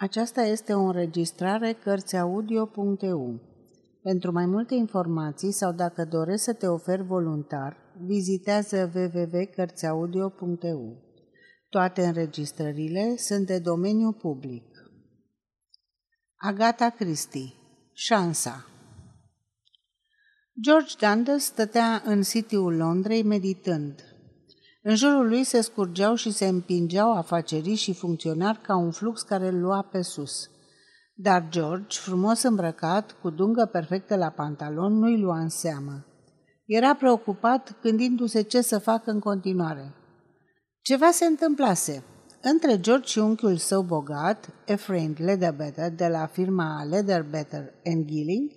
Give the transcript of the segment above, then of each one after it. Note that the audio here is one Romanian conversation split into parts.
Aceasta este o înregistrare Cărțiaudio.eu. Pentru mai multe informații sau dacă dorești să te oferi voluntar, vizitează www.cărțiaudio.eu. Toate înregistrările sunt de domeniu public. Agata Christie Șansa George Dundas stătea în City-ul Londrei meditând. În jurul lui se scurgeau și se împingeau afacerii și funcționari ca un flux care îl lua pe sus. Dar George, frumos îmbrăcat, cu dungă perfectă la pantalon, nu-i lua în seamă. Era preocupat gândindu-se ce să facă în continuare. Ceva se întâmplase. Între George și unchiul său bogat, Ephraim Leatherbetter, de la firma Leatherbetter Gilling,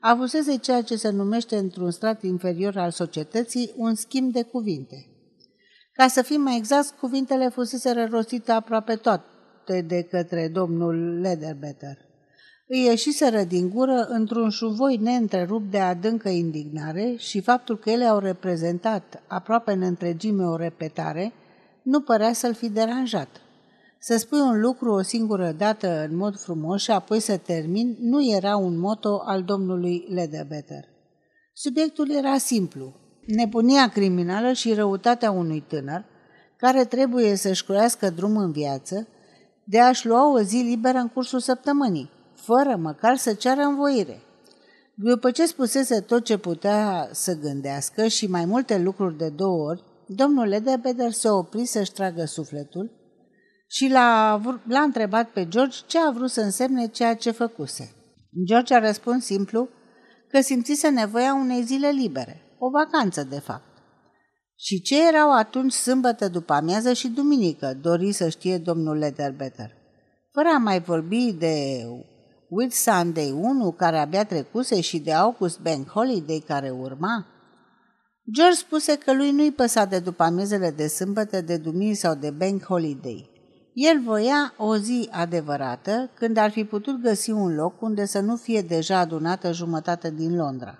avusese ceea ce se numește într-un strat inferior al societății un schimb de cuvinte. Ca să fim mai exact, cuvintele fusese rostite aproape toate de către domnul Lederbetter. Îi ieșiseră din gură într-un șuvoi neîntrerupt de adâncă indignare și faptul că ele au reprezentat aproape în întregime o repetare nu părea să-l fi deranjat. Să spui un lucru o singură dată în mod frumos și apoi să termin nu era un moto al domnului Lederbetter. Subiectul era simplu, nebunia criminală și răutatea unui tânăr care trebuie să-și croiască drum în viață, de a-și lua o zi liberă în cursul săptămânii, fără măcar să ceară învoire. După ce spusese tot ce putea să gândească și mai multe lucruri de două ori, domnul Ledebeder se opri să-și tragă sufletul și l-a, l-a întrebat pe George ce a vrut să însemne ceea ce făcuse. George a răspuns simplu că simțise nevoia unei zile libere, o vacanță de fapt. Și ce erau atunci sâmbătă după amiază și duminică, dori să știe domnul Lederbetter. Fără a mai vorbi de Whit Sunday 1, care abia trecuse, și de August Bank Holiday, care urma, George spuse că lui nu-i păsa de după amiezele de sâmbătă, de duminică sau de Bank Holiday. El voia o zi adevărată, când ar fi putut găsi un loc unde să nu fie deja adunată jumătate din Londra.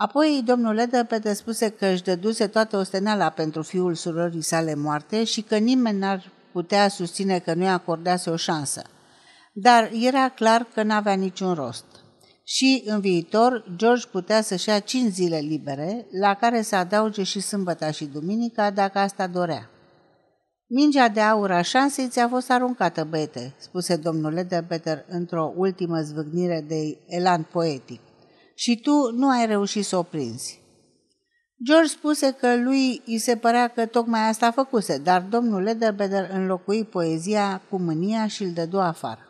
Apoi domnul Ledăpete spuse că își dăduse toată osteneala pentru fiul surorii sale moarte și că nimeni n-ar putea susține că nu-i acordase o șansă. Dar era clar că n-avea niciun rost. Și în viitor, George putea să-și ia cinci zile libere, la care să adauge și sâmbăta și duminica, dacă asta dorea. Mingea de aur a șansei ți-a fost aruncată, băiete, spuse domnul Lederbetter într-o ultimă zvâgnire de elan poetic și tu nu ai reușit să o prinzi. George spuse că lui îi se părea că tocmai asta făcuse, dar domnul Lederbeder înlocui poezia cu mânia și îl dădu afară.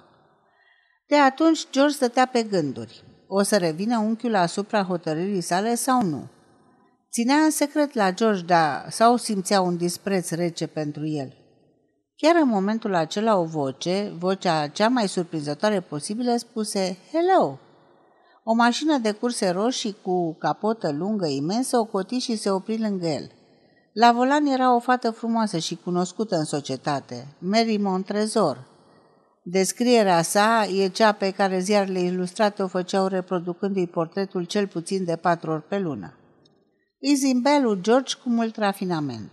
De atunci George stătea pe gânduri. O să revină unchiul asupra hotărârii sale sau nu? Ținea în secret la George, dar sau simțea un dispreț rece pentru el. Chiar în momentul acela o voce, vocea cea mai surprinzătoare posibilă, spuse Hello! O mașină de curse roșii cu capotă lungă imensă o coti și se opri lângă el. La volan era o fată frumoasă și cunoscută în societate, Mary Montrezor. Descrierea sa e cea pe care ziarele ilustrate o făceau reproducându-i portretul cel puțin de patru ori pe lună. Îi zâmbea lui George cu mult rafinament.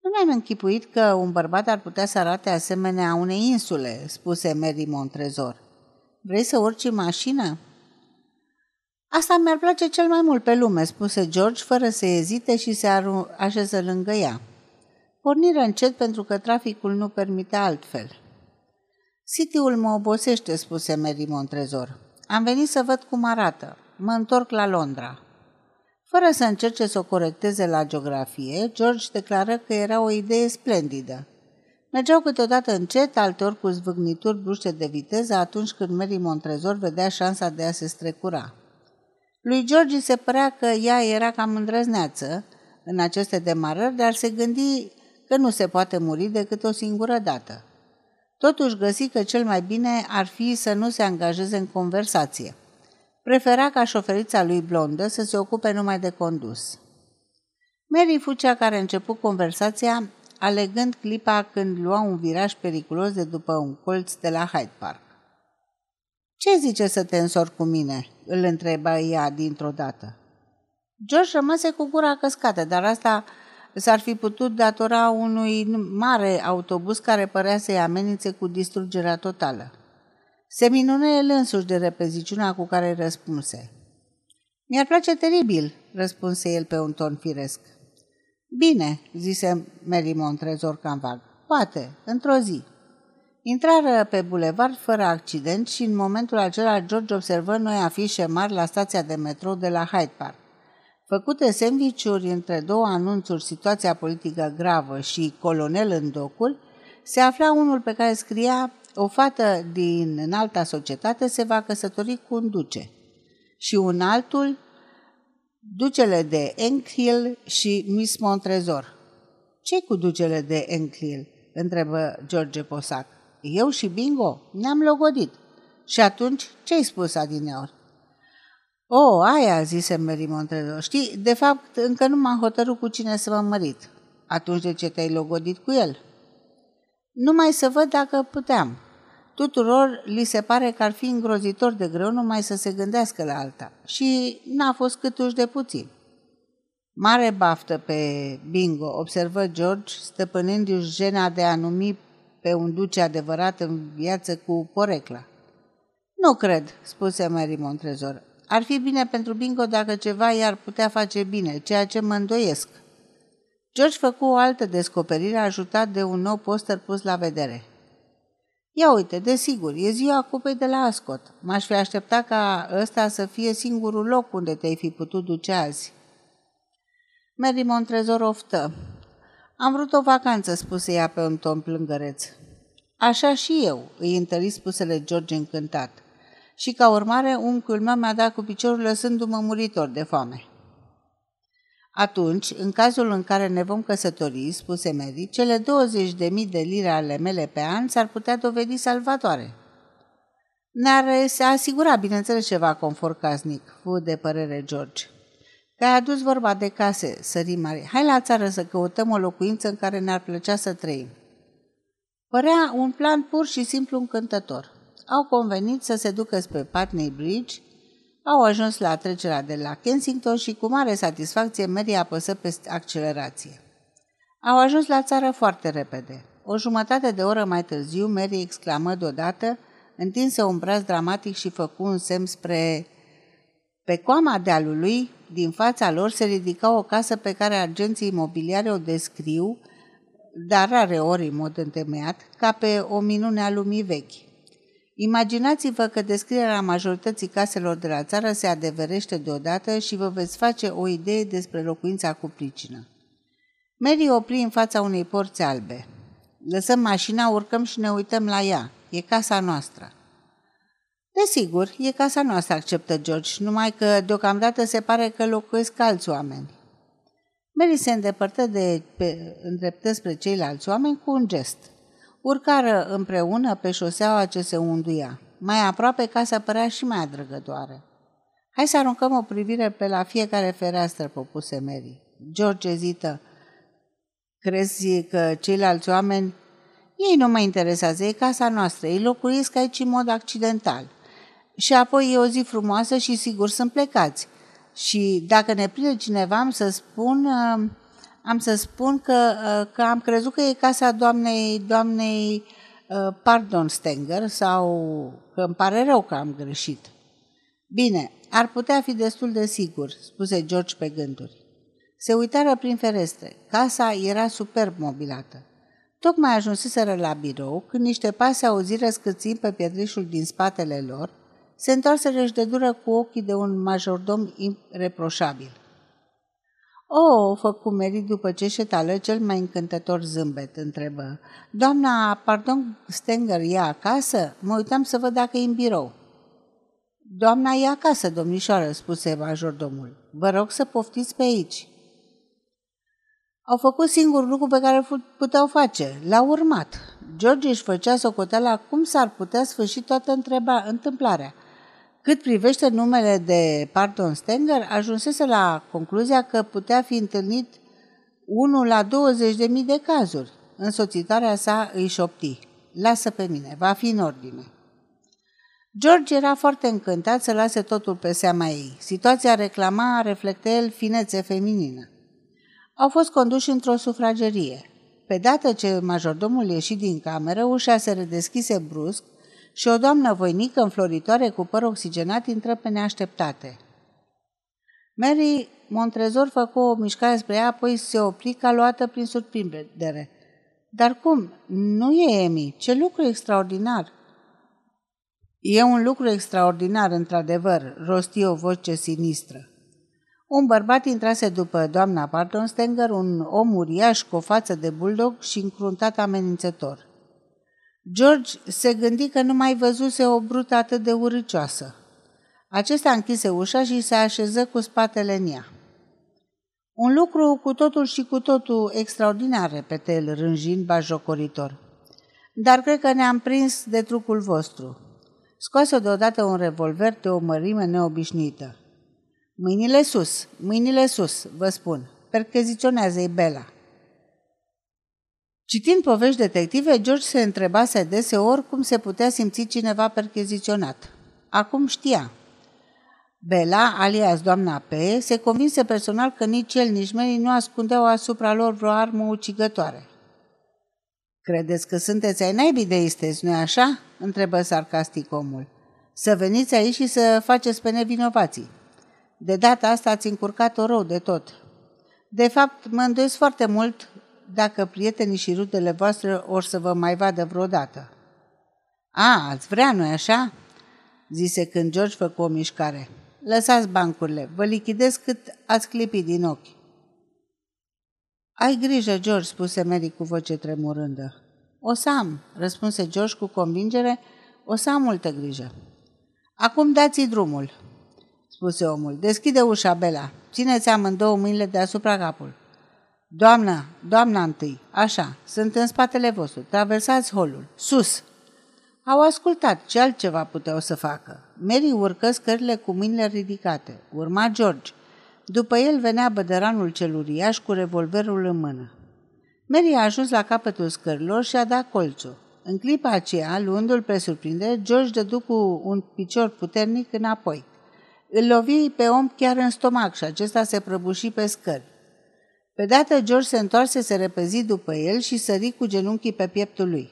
Nu mi-am închipuit că un bărbat ar putea să arate asemenea unei insule, spuse Mary Montrezor. Vrei să urci în mașină? Asta mi-ar place cel mai mult pe lume, spuse George, fără să ezite și se așeză lângă ea. Porniră încet pentru că traficul nu permite altfel. City-ul mă obosește, spuse Mary Montrezor. Am venit să văd cum arată. Mă întorc la Londra. Fără să încerce să o corecteze la geografie, George declară că era o idee splendidă. Mergeau câteodată încet, alteori cu zvâgnituri bruște de viteză atunci când Mary Montrezor vedea șansa de a se strecura. Lui George se părea că ea era cam îndrăzneață în aceste demarări, dar se gândi că nu se poate muri decât o singură dată. Totuși găsi că cel mai bine ar fi să nu se angajeze în conversație. Prefera ca șoferița lui blondă să se ocupe numai de condus. Mary fu cea care a început conversația, alegând clipa când lua un viraj periculos de după un colț de la Hyde Park. Ce zice să te însori cu mine?" Îl întreba ea dintr-o dată. George rămase cu gura căscată, dar asta s-ar fi putut datora unui mare autobuz care părea să-i amenințe cu distrugerea totală. Se minune el însuși de repeziciunea cu care răspunse. Mi-ar place teribil, răspunse el pe un ton firesc. Bine, zise Mary Montrezor cam vag. Poate, într-o zi. Intrară pe bulevard fără accident și în momentul acela George observă noi afișe mari la stația de metrou de la Hyde Park. Făcute sandvișuri între două anunțuri situația politică gravă și colonel în docuri, se afla unul pe care scria o fată din înalta societate se va căsători cu un duce și un altul ducele de Enfield și Miss Montrezor. ce cu ducele de Enfield? întrebă George Posac. Eu și Bingo ne-am logodit. Și atunci ce-ai spus adineori? O, oh, aia, zise Mary Montrezor. Știi, de fapt, încă nu m-am hotărât cu cine să mă mărit. Atunci de ce te-ai logodit cu el? Numai să văd dacă puteam. Tuturor li se pare că ar fi îngrozitor de greu numai să se gândească la alta. Și n-a fost câtuși de puțin. Mare baftă pe bingo, observă George, stăpânindu-și jena de a numi pe un duce adevărat în viață cu porecla. Nu cred, spuse Mary Montrezor. Ar fi bine pentru bingo dacă ceva i-ar putea face bine, ceea ce mă îndoiesc. George făcu o altă descoperire ajutat de un nou poster pus la vedere. Ia uite, desigur, e ziua cupei de la Ascot. M-aș fi așteptat ca ăsta să fie singurul loc unde te-ai fi putut duce azi. Mary Montrezor oftă. Am vrut o vacanță, spuse ea pe un ton plângăreț. Așa și eu, îi întări spusele George încântat. Și ca urmare, unchiul meu mi-a dat cu piciorul lăsându-mă muritor de foame. Atunci, în cazul în care ne vom căsători, spuse Mary, cele 20.000 de lire ale mele pe an s-ar putea dovedi salvatoare. Ne-ar asigura, bineînțeles, ceva confort casnic, fu de părere George. Că ai adus vorba de case, sări mare. Hai la țară să căutăm o locuință în care ne-ar plăcea să trăim. Părea un plan pur și simplu încântător. Au convenit să se ducă spre Putney Bridge, au ajuns la trecerea de la Kensington și cu mare satisfacție Mary apăsă pe accelerație. Au ajuns la țară foarte repede. O jumătate de oră mai târziu, Mary exclamă deodată, întinse un braț dramatic și făcu un semn spre... Pe coama dealului, din fața lor, se ridica o casă pe care agenții imobiliare o descriu, dar rare ori în mod întemeiat, ca pe o minune a lumii vechi. Imaginați-vă că descrierea majorității caselor de la țară se adeverește deodată și vă veți face o idee despre locuința cu pricină. Mary opri în fața unei porți albe. Lăsăm mașina, urcăm și ne uităm la ea. E casa noastră. Desigur, e casa noastră, acceptă George, numai că deocamdată se pare că locuiesc alți oameni. Mary se îndepărtă de, pe, îndreptă spre ceilalți oameni cu un gest – Urcară împreună pe șoseaua ce se unduia. Mai aproape casa părea și mai adrăgătoare. Hai să aruncăm o privire pe la fiecare fereastră, propuse Mary. George ezită. Crezi că ceilalți oameni... Ei nu mă interesează, e casa noastră, ei locuiesc aici în mod accidental. Și apoi e o zi frumoasă și sigur sunt plecați. Și dacă ne prinde cineva, am să spun... Uh, am să spun că, uh, că am crezut că e casa doamnei, doamnei uh, Pardon Stenger sau că îmi pare rău că am greșit. Bine, ar putea fi destul de sigur, spuse George pe gânduri. Se uitară prin ferestre. Casa era superb mobilată. Tocmai ajunseseră la birou când niște pase auziră scâțind pe piedrișul din spatele lor, se întoarseră și de dură cu ochii de un majordom reproșabil. O, făcu Mary după ce șetală cel mai încântător zâmbet, întrebă. Doamna, pardon, Stenger e acasă? Mă uitam să văd dacă e în birou. Doamna e acasă, domnișoară, spuse majordomul. Vă rog să poftiți pe aici. Au făcut singur lucru pe care puteau face. L-au urmat. George își făcea socoteala cum s-ar putea sfârși toată întreba, întâmplarea – cât privește numele de Pardon Stenger, ajunsese la concluzia că putea fi întâlnit unul la 20.000 de cazuri. Însoțitoarea sa îi șopti. Lasă pe mine, va fi în ordine. George era foarte încântat să lase totul pe seama ei. Situația reclama, reflectă el, finețe feminină. Au fost conduși într-o sufragerie. Pe dată ce majordomul ieși din cameră, ușa se redeschise brusc și o doamnă voinică înfloritoare cu păr oxigenat intră pe neașteptate. Mary Montrezor făcu o mișcare spre ea, apoi se opri ca luată prin surprindere. Dar cum? Nu e Emi. Ce lucru extraordinar! E un lucru extraordinar, într-adevăr, rosti o voce sinistră. Un bărbat intrase după doamna Parton Stenger, un om uriaș cu o față de bulldog și încruntat amenințător. George se gândi că nu mai văzuse o brută atât de urâcioasă. Acesta închise ușa și se așeză cu spatele în ea. Un lucru cu totul și cu totul extraordinar, repete el rânjind bajocoritor. Dar cred că ne-am prins de trucul vostru. Scoase deodată un revolver de o mărime neobișnuită. Mâinile sus, mâinile sus, vă spun. Percheziționează-i Bela. Citind povești detective, George se întrebase deseori cum se putea simți cineva percheziționat. Acum știa. Bela, alias doamna P., se convinse personal că nici el, nici Mary nu ascundeau asupra lor vreo armă ucigătoare. Credeți că sunteți ai naibii de isteți, nu-i așa?" întrebă sarcastic omul. Să veniți aici și să faceți pe nevinovații. De data asta ați încurcat-o rău de tot. De fapt, mă îndoiesc foarte mult dacă prietenii și rudele voastre or să vă mai vadă vreodată. A, ați vrea, nu-i așa? zise când George făcu o mișcare. Lăsați bancurile, vă lichidez cât ați clipit din ochi. Ai grijă, George, spuse Mary cu voce tremurândă. O să am, răspunse George cu convingere, o să am multă grijă. Acum dați-i drumul, spuse omul. Deschide ușa, Bela. Țineți amândouă mâinile deasupra capul. Doamna, doamna întâi, așa, sunt în spatele vostru, traversați holul, sus! Au ascultat, ce altceva puteau să facă. Mary urcă scările cu mâinile ridicate. Urma George. După el venea bădăranul cel uriaș cu revolverul în mână. Mary a ajuns la capătul scărilor și a dat colțul. În clipa aceea, luându-l pe surprindere, George dădu cu un picior puternic înapoi. Îl lovi pe om chiar în stomac și acesta se prăbuși pe scări. Pe dată George se întoarse, se repezi după el și sări cu genunchii pe pieptul lui.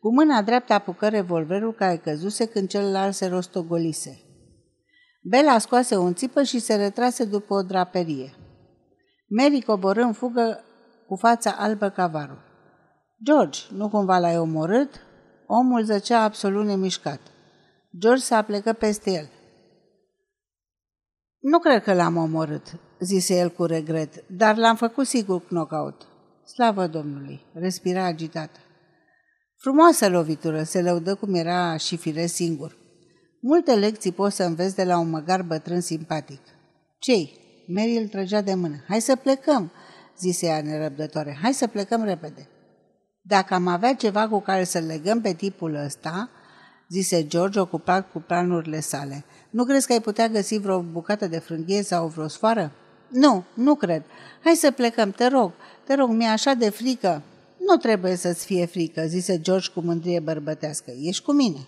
Cu mâna dreaptă apucă revolverul care căzuse când celălalt se rostogolise. Bela scoase un țipă și se retrase după o draperie. Mary coborâ în fugă cu fața albă ca varul. George, nu cumva l-ai omorât? Omul zăcea absolut nemișcat. George s-a plecat peste el. Nu cred că l-am omorât, zise el cu regret, dar l-am făcut sigur knockout. Slavă Domnului, respira agitată. Frumoasă lovitură, se lăudă cum era și fire singur. Multe lecții poți să înveți de la un măgar bătrân simpatic. Cei? Mary îl trăgea de mână. Hai să plecăm, zise ea nerăbdătoare. Hai să plecăm repede. Dacă am avea ceva cu care să legăm pe tipul ăsta, zise George, ocupat cu planurile sale. Nu crezi că ai putea găsi vreo bucată de frânghie sau vreo sfoară? Nu, nu cred. Hai să plecăm, te rog. Te rog, mi-e așa de frică. Nu trebuie să-ți fie frică, zise George cu mândrie bărbătească. Ești cu mine.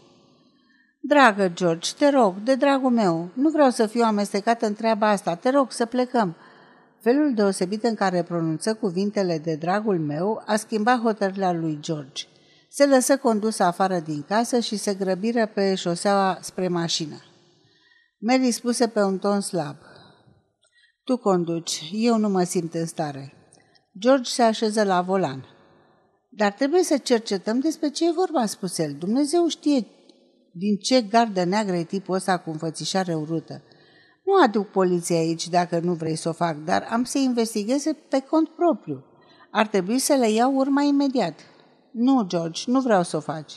Dragă George, te rog, de dragul meu, nu vreau să fiu amestecat în treaba asta, te rog să plecăm. Felul deosebit în care pronunță cuvintele de dragul meu a schimbat hotărârea lui George. Se lăsă condus afară din casă și se grăbiră pe șoseaua spre mașină. Mary spuse pe un ton slab. Tu conduci, eu nu mă simt în stare. George se așeză la volan. Dar trebuie să cercetăm despre ce e vorba, spuse el. Dumnezeu știe din ce gardă neagră e tipul ăsta cu înfățișare urâtă. Nu aduc poliția aici dacă nu vrei să o fac, dar am să investigeze pe cont propriu. Ar trebui să le iau urma imediat. Nu, George, nu vreau să o faci.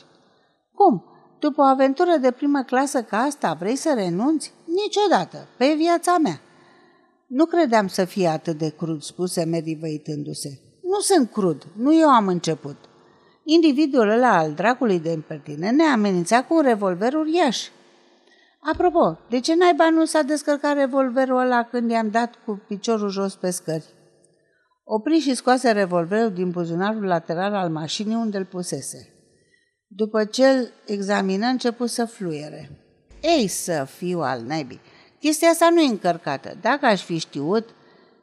Cum? După o aventură de primă clasă ca asta, vrei să renunți? Niciodată, pe viața mea. Nu credeam să fie atât de crud, spuse Mary văitându-se. Nu sunt crud, nu eu am început. Individul ăla al dracului de impertine ne amenința cu un revolver uriaș. Apropo, de ce naiba nu s-a descărcat revolverul ăla când i-am dat cu piciorul jos pe scări? Opri și scoase revolverul din buzunarul lateral al mașinii unde îl pusese. După ce îl examină, început să fluiere. Ei să fiu al naibii! Chestia asta nu e încărcată. Dacă aș fi știut,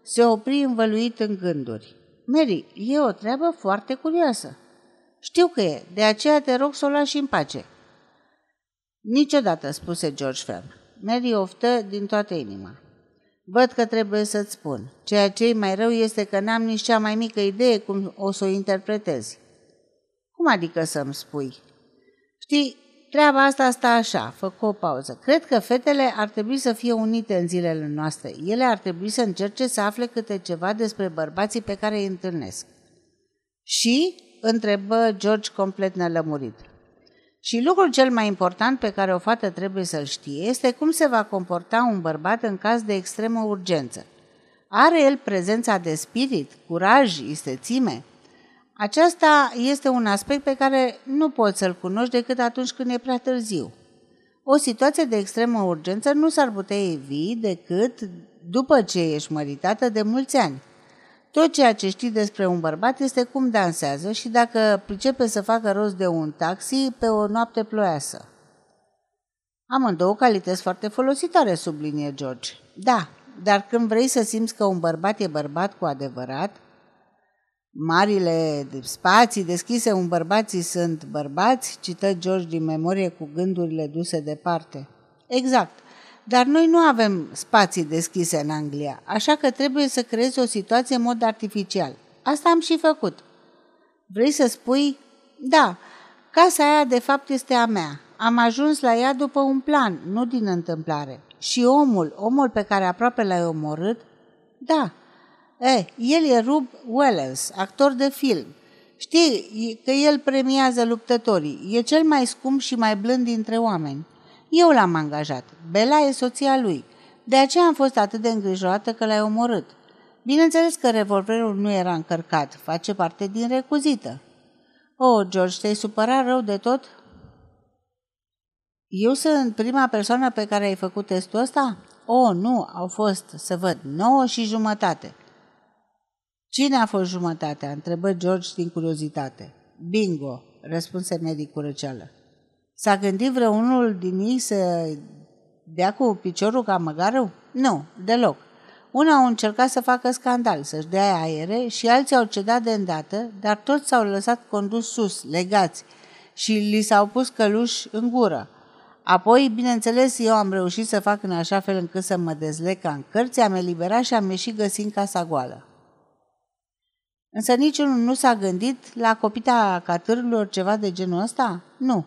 Se opri învăluit în gânduri. Mary, e o treabă foarte curioasă. Știu că e, de aceea te rog să o lași în pace. Niciodată, spuse George ferm. Mary oftă din toată inima. Văd că trebuie să-ți spun. Ceea ce e mai rău este că n-am nici cea mai mică idee cum o să o interpretezi. Cum adică să-mi spui? Știi, treaba asta stă așa, făcă o pauză. Cred că fetele ar trebui să fie unite în zilele noastre. Ele ar trebui să încerce să afle câte ceva despre bărbații pe care îi întâlnesc. Și? întrebă George complet nelămurit. Și lucrul cel mai important pe care o fată trebuie să-l știe este cum se va comporta un bărbat în caz de extremă urgență. Are el prezența de spirit, curaj, istețime? Aceasta este un aspect pe care nu poți să-l cunoști decât atunci când e prea târziu. O situație de extremă urgență nu s-ar putea evi decât după ce ești măritată de mulți ani. Tot ceea ce știi despre un bărbat este cum dansează și dacă pricepe să facă rost de un taxi pe o noapte ploioasă. Amândouă calități foarte folositoare, sublinie George. Da, dar când vrei să simți că un bărbat e bărbat cu adevărat, marile spații deschise un bărbații sunt bărbați, cită George din memorie cu gândurile duse departe. Exact. Dar noi nu avem spații deschise în Anglia, așa că trebuie să creezi o situație în mod artificial. Asta am și făcut. Vrei să spui? Da, casa aia de fapt este a mea. Am ajuns la ea după un plan, nu din întâmplare. Și omul, omul pe care aproape l-ai omorât? Da. E, el e Rub Welles, actor de film. Știi că el premiază luptătorii. E cel mai scump și mai blând dintre oameni. Eu l-am angajat. Bela e soția lui. De aceea am fost atât de îngrijorată că l-ai omorât. Bineînțeles că revolverul nu era încărcat, face parte din recuzită. Oh, George, te-ai supărat rău de tot? Eu sunt prima persoană pe care ai făcut testul ăsta? Oh, nu, au fost, să văd, nouă și jumătate. Cine a fost jumătatea? întrebă George din curiozitate. Bingo, răspunse medicul răceală. S-a gândit vreunul din ei să dea cu piciorul ca măgarul? Nu, deloc. Una au încercat să facă scandal, să-și dea aere și alții au cedat de îndată, dar toți s-au lăsat condus sus, legați, și li s-au pus căluși în gură. Apoi, bineînțeles, eu am reușit să fac în așa fel încât să mă dezleg ca în cărți, am eliberat și am ieșit găsind casa goală. Însă niciunul nu s-a gândit la copita catârilor ceva de genul ăsta? Nu.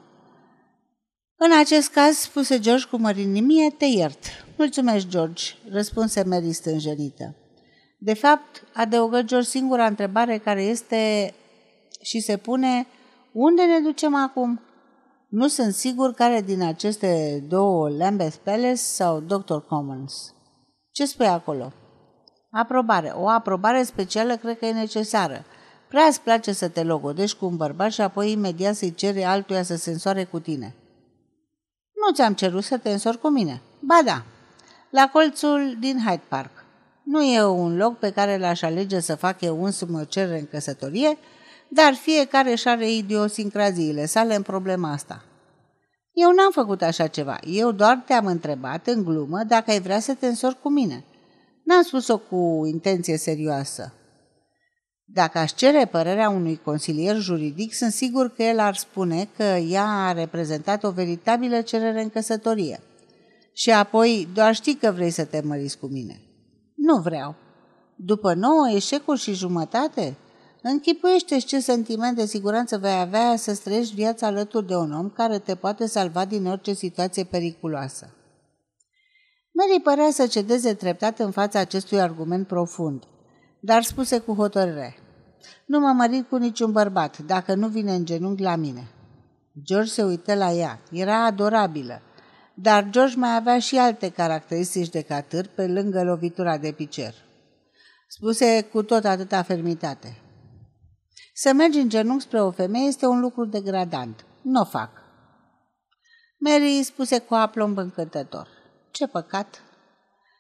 În acest caz, spuse George cu mărinimie, te iert. Mulțumesc, George, răspunse Mary stânjenită. De fapt, adăugă George singura întrebare care este și se pune, unde ne ducem acum? Nu sunt sigur care din aceste două, Lambeth Palace sau Dr. Commons. Ce spui acolo? Aprobare. O aprobare specială cred că e necesară. Prea îți place să te logodești cu un bărbat și apoi imediat să-i cere altuia să se însoare cu tine. Nu ți-am cerut să te însori cu mine. Ba da, la colțul din Hyde Park. Nu e un loc pe care l-aș alege să fac eu însumi o cerere în căsătorie, dar fiecare își are idiosincraziile sale în problema asta. Eu n-am făcut așa ceva. Eu doar te-am întrebat în glumă dacă ai vrea să te însori cu mine. N-am spus-o cu intenție serioasă. Dacă aș cere părerea unui consilier juridic, sunt sigur că el ar spune că ea a reprezentat o veritabilă cerere în căsătorie. Și apoi, doar știi că vrei să te măriți cu mine. Nu vreau. După nouă eșecuri și jumătate, închipuiește ce sentiment de siguranță vei avea să trăiești viața alături de un om care te poate salva din orice situație periculoasă. Mary părea să cedeze treptat în fața acestui argument profund – dar spuse cu hotărâre. Nu mă mărit cu niciun bărbat, dacă nu vine în genunchi la mine. George se uită la ea. Era adorabilă. Dar George mai avea și alte caracteristici de catâr pe lângă lovitura de picer. Spuse cu tot atâta fermitate. Să mergi în genunchi spre o femeie este un lucru degradant. Nu o fac. Mary spuse cu aplomb încântător. Ce păcat!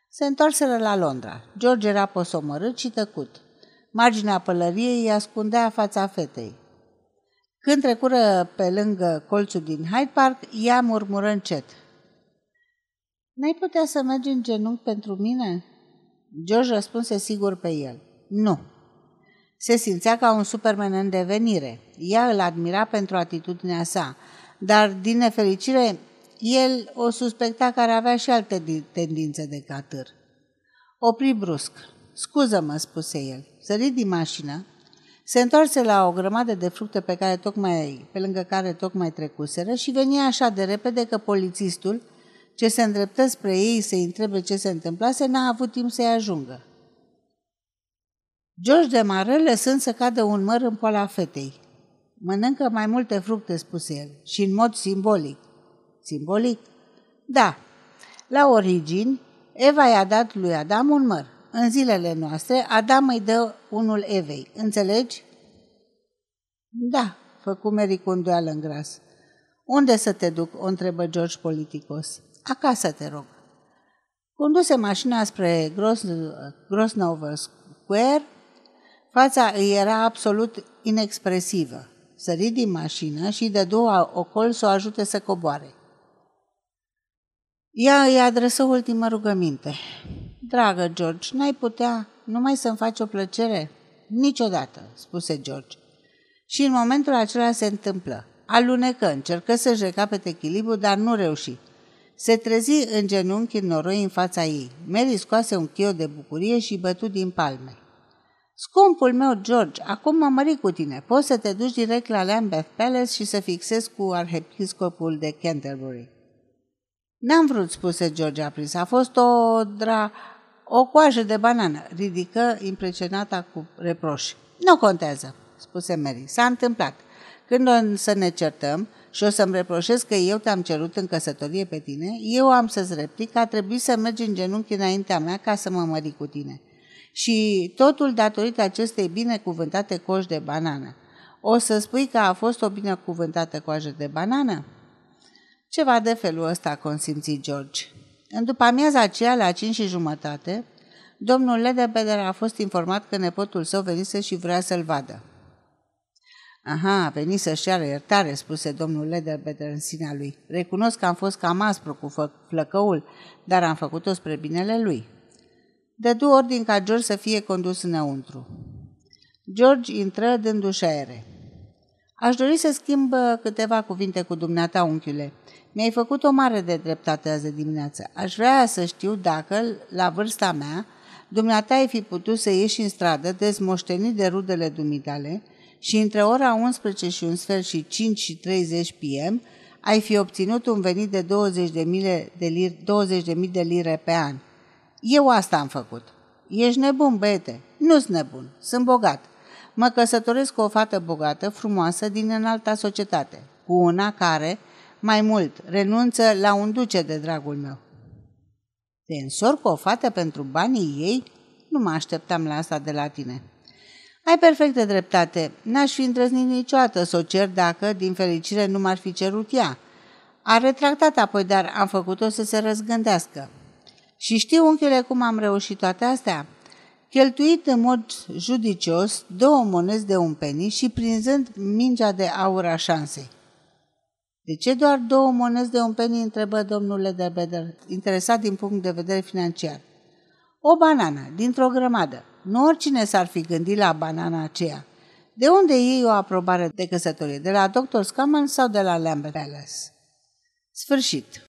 Se întoarseră la Londra. George era posomărât și tăcut. Marginea pălăriei îi ascundea fața fetei. Când trecură pe lângă colțul din Hyde Park, ea murmură încet. N-ai putea să mergi în genunchi pentru mine?" George răspunse sigur pe el. Nu. Se simțea ca un superman în devenire. Ea îl admira pentru atitudinea sa, dar, din nefericire, el o suspecta că avea și alte tendințe de catâr. Opri brusc. Scuză-mă, spuse el. Sări din mașină, se întoarse la o grămadă de fructe pe, care tocmai, pe lângă care tocmai trecuseră și venia așa de repede că polițistul, ce se îndreptă spre ei să-i întrebe ce se întâmplase, n-a avut timp să-i ajungă. George de Mare lăsând să cadă un măr în poala fetei. Mănâncă mai multe fructe, spuse el, și în mod simbolic. Simbolic? Da. La origini, Eva i-a dat lui Adam un măr. În zilele noastre, Adam îi dă unul Evei. Înțelegi? Da, făcu Mary cu îndoială în gras. Unde să te duc? o întrebă George politicos. Acasă, te rog. Conduse mașina spre Grosvenor Square, fața îi era absolut inexpresivă. Sări din mașină și de două ocol să o ajute să coboare. Ea îi adresă ultima rugăminte. Dragă George, n-ai putea numai să-mi faci o plăcere? Niciodată, spuse George. Și în momentul acela se întâmplă. Alunecă, încercă să-și recapete echilibru, dar nu reuși. Se trezi în genunchi în noroi în fața ei. Mary scoase un chio de bucurie și bătu din palme. Scumpul meu, George, acum mă mări cu tine. Poți să te duci direct la Lambeth Palace și să fixezi cu arhiepiscopul de Canterbury. N-am vrut, spuse George aprins. A fost o dra... o coajă de banană, ridică impresionată cu reproș. Nu contează, spuse Mary. S-a întâmplat. Când o să ne certăm și o să-mi reproșez că eu te-am cerut în căsătorie pe tine, eu am să-ți replic că a trebuit să mergi în genunchi înaintea mea ca să mă mări cu tine. Și totul datorită acestei binecuvântate coși de banană. O să spui că a fost o binecuvântată coajă de banană? Ceva de felul ăsta, consimți George. În după amiaza aceea, la cinci și jumătate, domnul Ledebeder a fost informat că nepotul său venise și vrea să-l vadă. Aha, a venit să-și ceară iertare, spuse domnul Lederbeder în sinea lui. Recunosc că am fost cam aspru cu flăcăul, dar am făcut-o spre binele lui. Dădu ordin ca George să fie condus înăuntru. George intră dându-și aere. Aș dori să schimb câteva cuvinte cu dumneata, unchiule. Mi-ai făcut o mare de dreptate azi dimineață. Aș vrea să știu dacă, la vârsta mea, dumneata ai fi putut să ieși în stradă, dezmoștenit de rudele dumitale, și între ora 11 și un sfert și 5 și 30 PM ai fi obținut un venit de 20.000 de, de, lire, 20 de lire pe an. Eu asta am făcut. Ești nebun, băiete? Nu-s nebun, sunt bogat. Mă căsătoresc cu o fată bogată, frumoasă, din înalta societate, cu una care, mai mult, renunță la un duce de dragul meu. Te însor cu o fată pentru banii ei? Nu mă așteptam la asta de la tine. Ai perfectă dreptate. N-aș fi îndrăznit niciodată să o cer dacă, din fericire, nu m-ar fi cerut ea. A retractat apoi, dar am făcut-o să se răzgândească. Și știu, unchiule, cum am reușit toate astea? Cheltuit în mod judicios două monezi de un penny și prinzând mingea de aur a șansei. De ce doar două monezi de un penny, întrebă domnul Lederbeder, interesat din punct de vedere financiar. O banană, dintr-o grămadă. Nu oricine s-ar fi gândit la banana aceea. De unde iei o aprobare de căsătorie? De la Dr. Scaman sau de la Lambert Palace? Sfârșit.